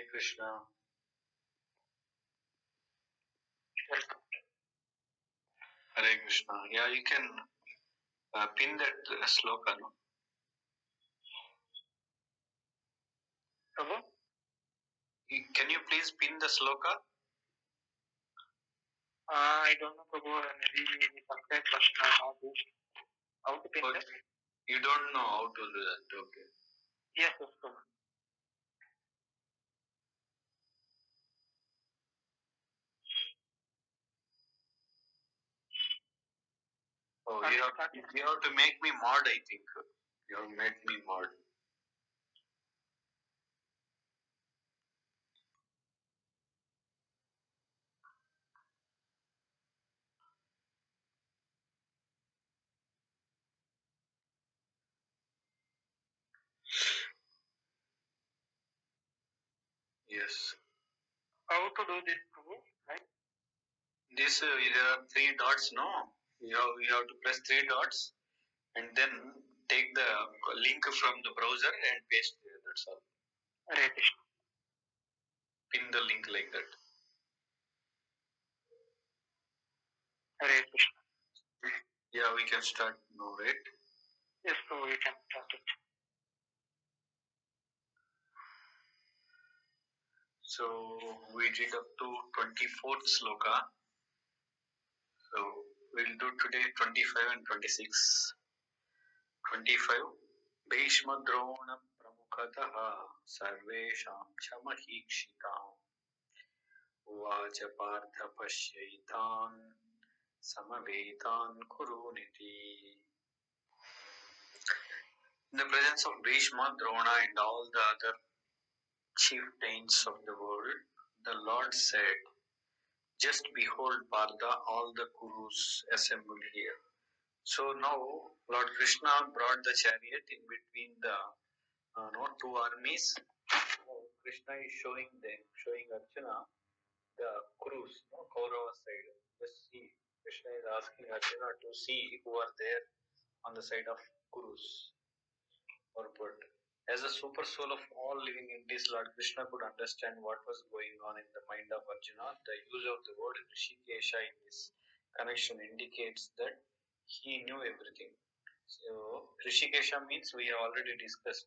Hare Krishna. Hare Krishna. Yeah, you can uh, pin that uh, sloka, no? Prabhu, Can you please pin the sloka? uh, I don't know, Prabhu, maybe the version or not. How to pin Okay. that? You don't know how to do that. Okay. Yes, yes, Prabhu. You have, you have to make me mod, I think. You have made me mod. Yes. How to do this? Right? This, uh, there are three dots, no? You have, you have to press three dots and then take the link from the browser and paste there. That's all. Krishna. Pin the link like that. Krishna. Yeah, we can start now, right? Yes, Prabhu, you can start it. So we did up to 24th sloka. So we'll do today 25 and 26. 25. भीष्मद्रोण प्रमुखतः सर्वेषां च महीक्षिताम् उवाच Partha पश्यैतान् समवेतान् कुरूनिति In the presence of Bhishma, Drona and all the other chieftains of the world, the Lord said, Just behold, Partha, all the Kurus assembled here. So now Lord Krishna brought the chariot in between the uh, no, two armies. Now Krishna is showing them, showing Arjuna the Kurus, no, Kaurava side. Just see, Krishna is asking Arjuna to see who are there on the side of Kurus or put. As a super soul of all living entities, Lord Krishna could understand what was going on in the mind of Arjuna. The use of the word Rishikesha in this connection indicates that he knew everything. So, Rishikesha means we have already discussed.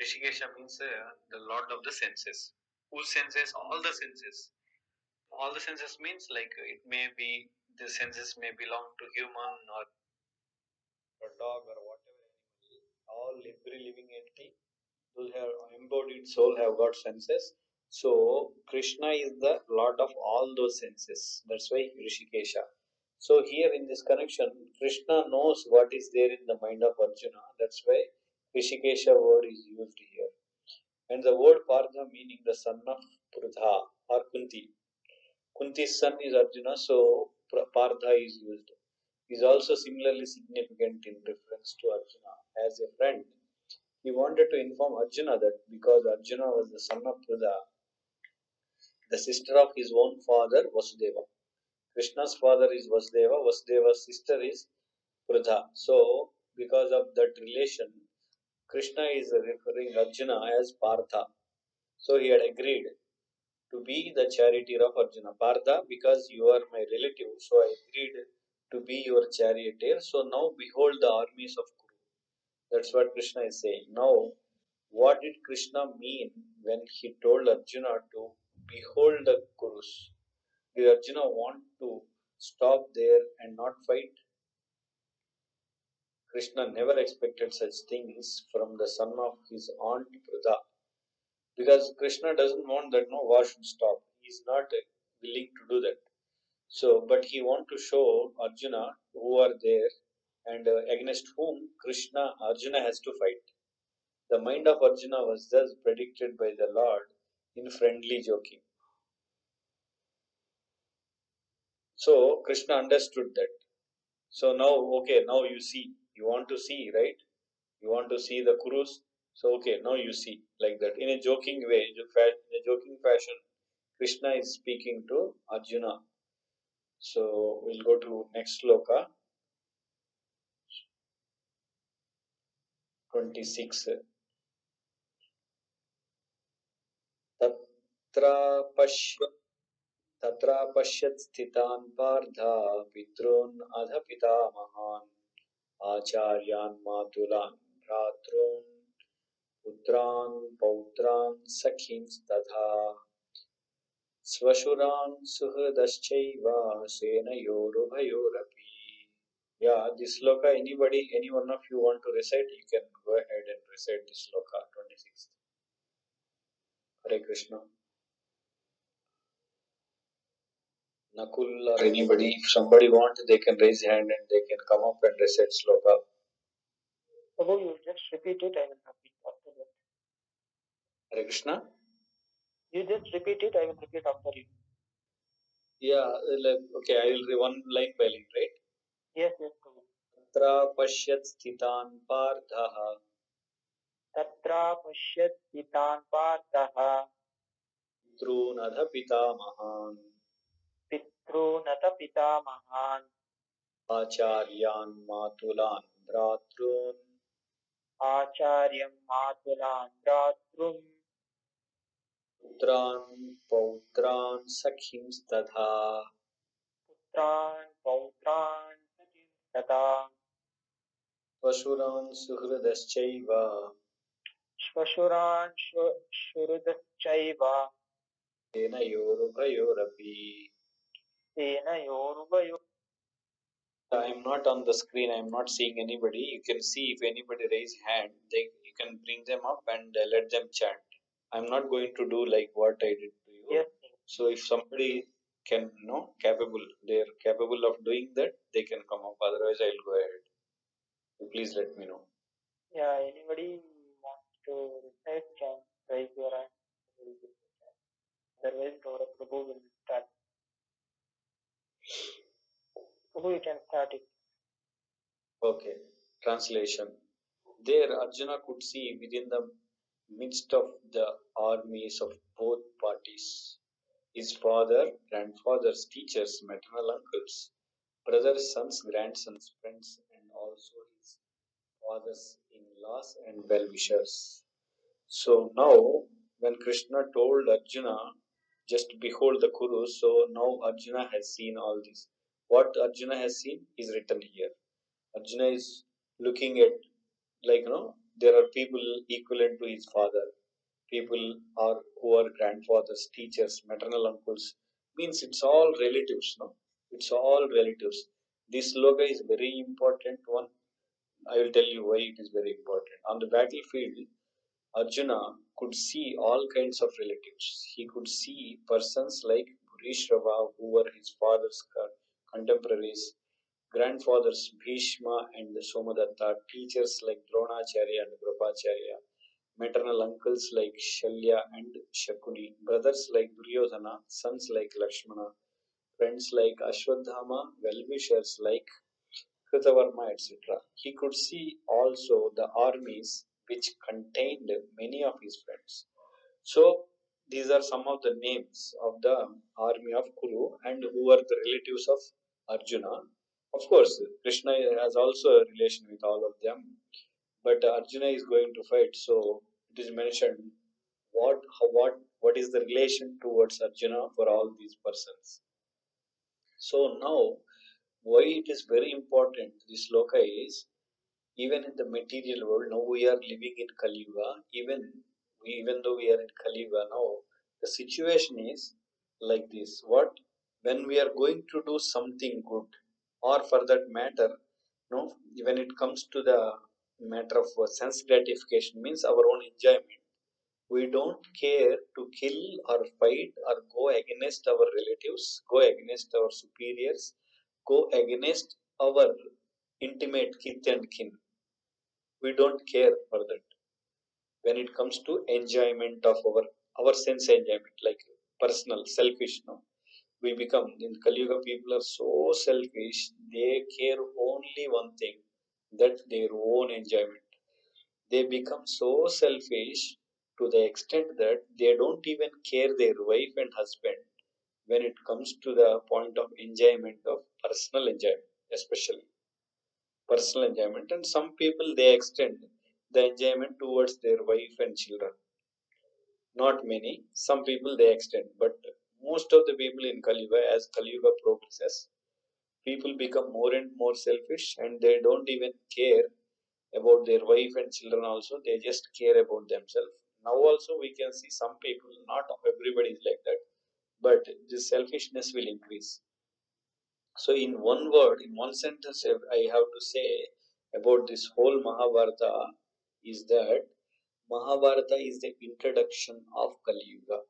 Rishikesha means uh, the Lord of the senses. Whose senses? All the senses. All the senses means like it may be the senses may belong to human or or dog or. All every living entity, those have embodied soul have got senses. So Krishna is the Lord of all those senses. That's why Rishikesha. So here in this connection, Krishna knows what is there in the mind of Arjuna. That's why Rishikesha word is used here. And the word Partha meaning the son of Prudha or Kunti. Kunti's son is Arjuna, so Partha is used. Is also similarly significant in reference to Arjuna. As a friend, he wanted to inform Arjuna that because Arjuna was the son of Prudha, the sister of his own father Vasudeva. Krishna's father is Vasudeva, Vasudeva's sister is Prudha. So, because of that relation, Krishna is referring Arjuna as Partha. So, he had agreed to be the charioteer of Arjuna. Partha, because you are my relative, so I agreed to be your charioteer. So, now behold the armies of. That's what Krishna is saying. Now, what did Krishna mean when he told Arjuna to behold the Kurus? Did Arjuna want to stop there and not fight? Krishna never expected such things from the son of his aunt Prudha. Because Krishna doesn't want that no war should stop. He is not willing to do that. So, but he want to show Arjuna who are there and uh, against whom Krishna Arjuna has to fight. The mind of Arjuna was thus predicted by the Lord in friendly joking. So Krishna understood that. So now, okay, now you see, you want to see, right? You want to see the Kurus. So okay, now you see like that in a joking way, in a in a joking fashion. Krishna is speaking to Arjuna. So we'll go to next sloka. 26. तत् तत्र पश्य तत्र पश्यत् स्थितान् पार्था पितॄन् अध पितामहान् आचार्यान् मातुलान् भ्रातॄन् पुत्रान् पौत्रान् सखींस्तथा स्वशुरान् सुहृदश्चैव सेनयोरुभयोरपि Yeah, this sloka, anybody, any one of you want to recite, you can go ahead and recite this sloka, 26th. Hare Krishna. Nakul or anybody, if somebody wants, they can raise hand and they can come up and recite sloka. Prabhu, you just repeat it, I will repeat after that. Hare Krishna. You just repeat it, I will repeat after you. Yeah, like, okay, I will read one line by line, right? तत्रापश्यत् स्थितान् पार्थः। तत्रापश्यत् स्थितान् पार्थः। पितॄनथ पितामहान् पितॄनथ पितामहान् आचार्यान् मातुलान् भ्रातॄन्। आचार्यं मातुलान् भ्रातॄन्। पुत्रान् पौत्रान् सखींस्तथा। पुत्रान् पौत्रान् तथा स्वशुरान् सुहृदश्चैव श्वशुरान् श्व- शुरुदश्चैव तेनयोरुभयोरपि तेनयोरुभयो I am not on the screen. I am not seeing anybody. You can see if anybody raise hand, they you can bring them up and uh, let them chant. I am not going to do like what I did to you. Yes, So if somebody can know capable, they are capable of doing that, they can come up. Otherwise, I'll go ahead. So please let me know. yeah, anybody wants to recite can raise your hand. Otherwise, Gaurav Prabhu will start. Prabhu, you can start it. Okay. Translation. There, Arjuna could see within the midst of the armies of both parties his father, grandfathers, teachers, maternal uncles, brothers, sons, grandsons, friends, and also his father's in laws and well wishers. So now, when Krishna told Arjuna, just behold the Kurus, so now Arjuna has seen all this. What Arjuna has seen is written here. Arjuna is looking at, like, you know, there are people equivalent to his father. People are who are grandfathers, teachers, maternal uncles. Means it's all relatives, no? It's all relatives. This sloka is very important one. I will tell you why it is very important. On the battlefield, Arjuna could see all kinds of relatives. He could see persons like Bhurishrava, who were his father's contemporaries, grandfathers Bhishma and Somadatta, teachers like Dronacharya and Kripacharya, maternal uncles like Shalya and Shakuni, brothers like Duryodhana, sons like Lakshmana, friends like Ashwadhama, well-wishers like Kritavarma, etc. He could see also the armies which contained many of his friends. So these are some of the names of the army of Kuru and who are the relatives of Arjuna. Of course, Krishna has also a relation with all of them, but Arjuna is going to fight. So it is mentioned what how, what what is the relation towards Arjuna for all these persons. So now, why it is very important this sloka is even in the material world now we are living in Kali Yuga, even even though we are in Kali Yuga now, the situation is like this. What when we are going to do something good, or for that matter, no, when it comes to the matter of sense gratification, means our own enjoyment. We don't care to kill or fight or go against our relatives, go against our superiors, go against our intimate kith and kin. We don't care for that. When it comes to enjoyment of our our sense enjoyment, like personal, selfish, no, we become in Kali Yuga. People are so selfish; they care only one thing, that their own enjoyment. They become so selfish to the extent that they don't even care their wife and husband when it comes to the point of enjoyment of personal enjoyment, especially personal enjoyment. And some people they extend the enjoyment towards their wife and children. Not many. Some people they extend, but most of the people in Kali Yuga, as Kali Yuga progresses, people become more and more selfish and they don't even care about their wife and children also. They just care about themselves. Now also we can see some people not everybody is like that but this selfishness will increase. So in one word in one sentence i have to say about this whole mahabharata is that mahabharata is the introduction of kali yuga.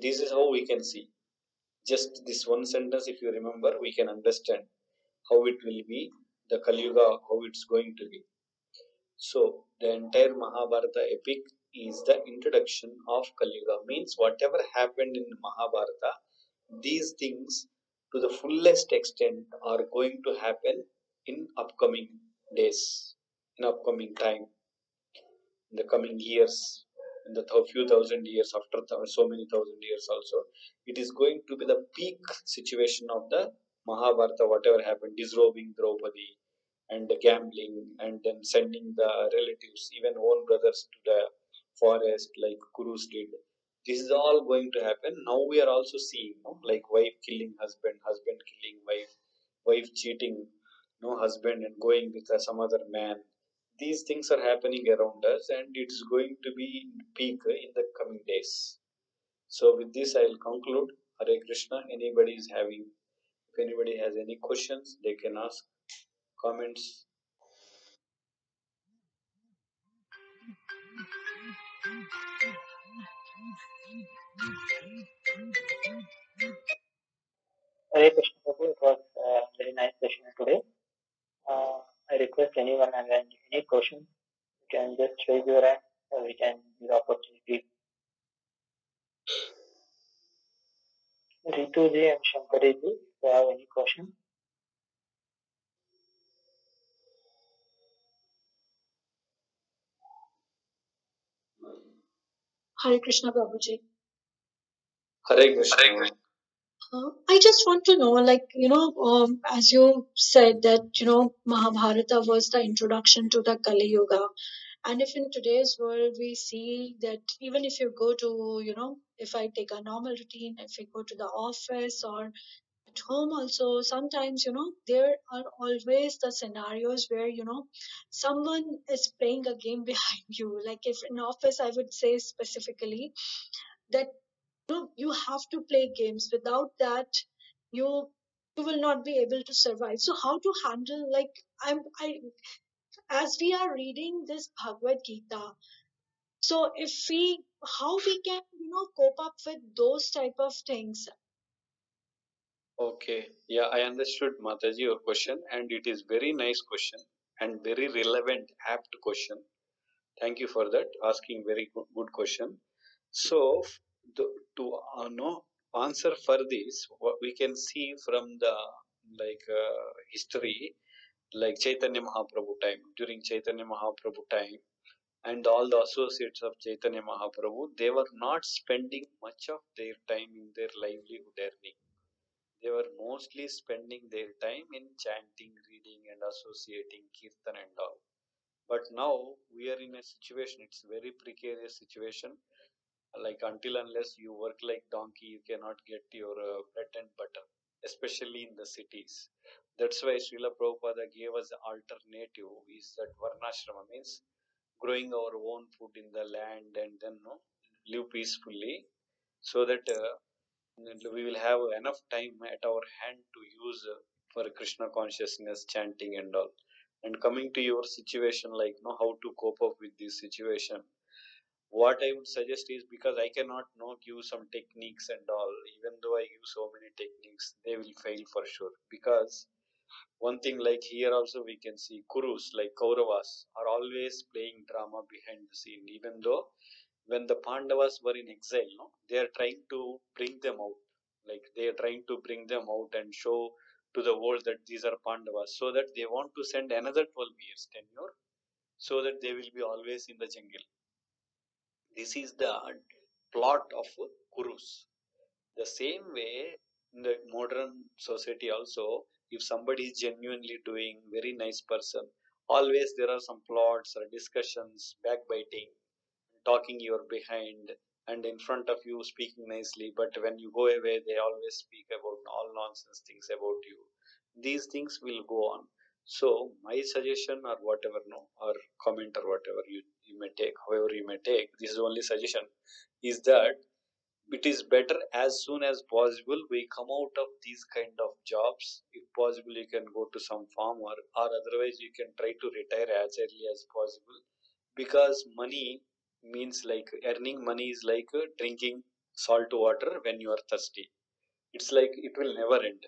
This is how we can see just this one sentence if you remember we can understand how it will be the kali yuga how it's going to be. So the entire mahabharata epic is the introduction of kali yuga means whatever happened in mahabharata these things to the fullest extent are going to happen in upcoming days in upcoming time in the coming years in the th- few thousand years after th- so many thousand years also it is going to be the peak situation of the mahabharata whatever happened disrobing draupadi and the gambling and then sending the relatives even own brothers to the forest like kurus did. This is all going to happen. Now we are also seeing like wife killing husband husband killing wife wife cheating no husband and going with some other man these things are happening around us and it's going to be peak in the coming days. So with this i'll conclude. Hare krishna. Anybody is having if anybody has any questions they can ask. Comments? Hare Krishna it was a very nice session today. Uh, I request anyone and then any question, you can just raise your hand so we can give opportunity. Ritu ji and Shankari ji, if you have any question. Hare Krishna Prabhuji. hare krishna, Hare Krishna. Uh, I just want to know, like, you know, um, as you said that, you know, Mahabharata was the introduction to the Kali Yuga. And if in today's world we see that even if you go to, you know, if I take a normal routine, if I go to the office or at home also, sometimes, you know, there are always the scenarios where, you know, someone is playing a game behind you. Like if in office, I would say specifically that you know you have to play games without that you you will not be able to survive so how to handle like i'm i as we are reading this bhagavad gita so if we how we can you know cope up with those type of things Okay, yeah, I understood Mataji your question, and it is very nice question and very relevant, apt question. Thank you for that, asking very good question. So, the, to uh, know answer for this, what we can see from the like uh, history, like Chaitanya Mahaprabhu time during Chaitanya Mahaprabhu time, and all the associates of Chaitanya Mahaprabhu, they were not spending much of their time in their livelihood earning they were mostly spending their time in chanting, reading, and associating kirtan and all. But now we are in a situation, it's very precarious situation. Like until unless you work like donkey, you cannot get your uh, bread and butter, especially in the cities. That's why Srila Prabhupada gave us the alternative is that Varnashrama means growing our own food in the land and then live peacefully so that uh, we will have enough time at our hand to use uh, for krishna consciousness chanting and all and coming to your situation like know how to cope up with this situation what i would suggest is because i cannot know give some techniques and all even though i give so many techniques they will fail for sure because one thing like here also we can see kurus like kauravas are always playing drama behind the scene even though when the Pandavas were in exile, no, they are trying to bring them out. Like they are trying to bring them out and show to the world that these are Pandavas, so that they want to send another 12 years tenure, so that they will be always in the jungle. This is the plot of Kurus. The same way in the modern society also, if somebody is genuinely doing very nice person, always there are some plots or discussions, backbiting, talking your behind and in front of you speaking nicely, but when you go away, they always speak about all nonsense things about you. These things will go on. So my suggestion or whatever, no, or comment or whatever you, you may take, however you may take, this is only suggestion, is that it is better as soon as possible we come out of these kind of jobs. If possible you can go to some farm or, otherwise you can try to retire as early as possible. Because money means like earning money is like drinking salt water when you are thirsty. It's like it will never end.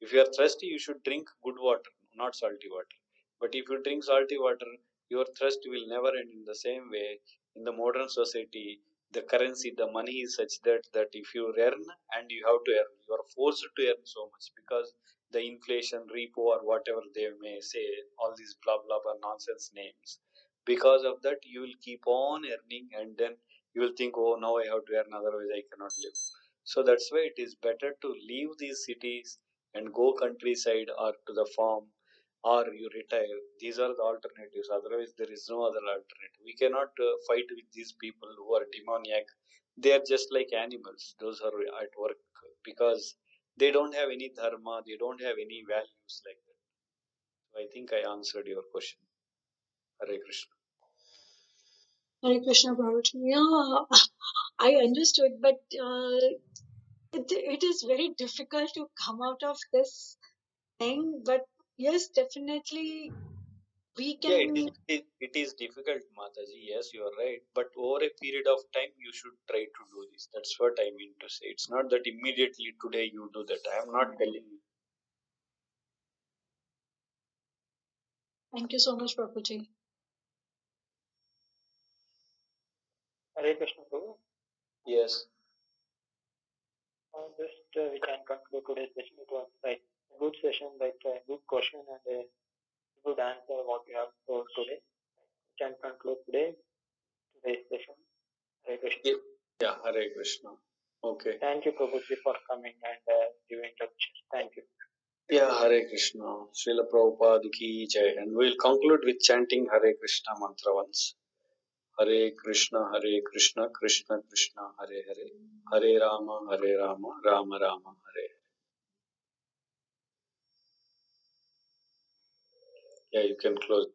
If you are thirsty you should drink good water not salty water. But if you drink salty water your thirst will never end in the same way. In the modern society the currency the money is such that that if you earn and you have to earn you are forced to earn so much because the inflation repo or whatever they may say all these blah blah blah nonsense names. Because of that you will keep on earning and then you will think oh now i have to earn otherwise i cannot live. So that's why it is better to leave these cities and go countryside or to the farm or you retire. These are the alternatives. Otherwise there is no other alternative we cannot uh, fight with these people who are demoniac. They are just like animals. Those are at work because they don't have any dharma. They don't have any values like that. So i think i answered your question. Hare krishna. Hare Krishna Prabhuji. Yeah, I understood, but uh, it, it is very difficult to come out of this thing. But yes, definitely we yeah can. it is, it, it is difficult mataji yes you are right but over a period of time you should try to do this that's what i mean to say it's not that immediately today you do that i am not telling you Thank you so much, Prabhuji. Hare Krishna Prabhu. yes Uh, just uh, we can conclude today's session. It was like a good session, like a good question and a good answer what you have for today. We can conclude today today's session. Hare Krishna. Yeah. hare krishna okay Thank you, Prabhuji, for coming and uh, giving lectures. Thank you. Yeah, Hare Krishna. Srila Prabhupada ki jai. And we'll conclude with chanting Hare Krishna mantra once. Hare Krishna, Hare Krishna, Krishna Krishna, Hare Hare. Hare Rama, Hare Rama, Rama Rama, Hare Hare. Yeah, you can close.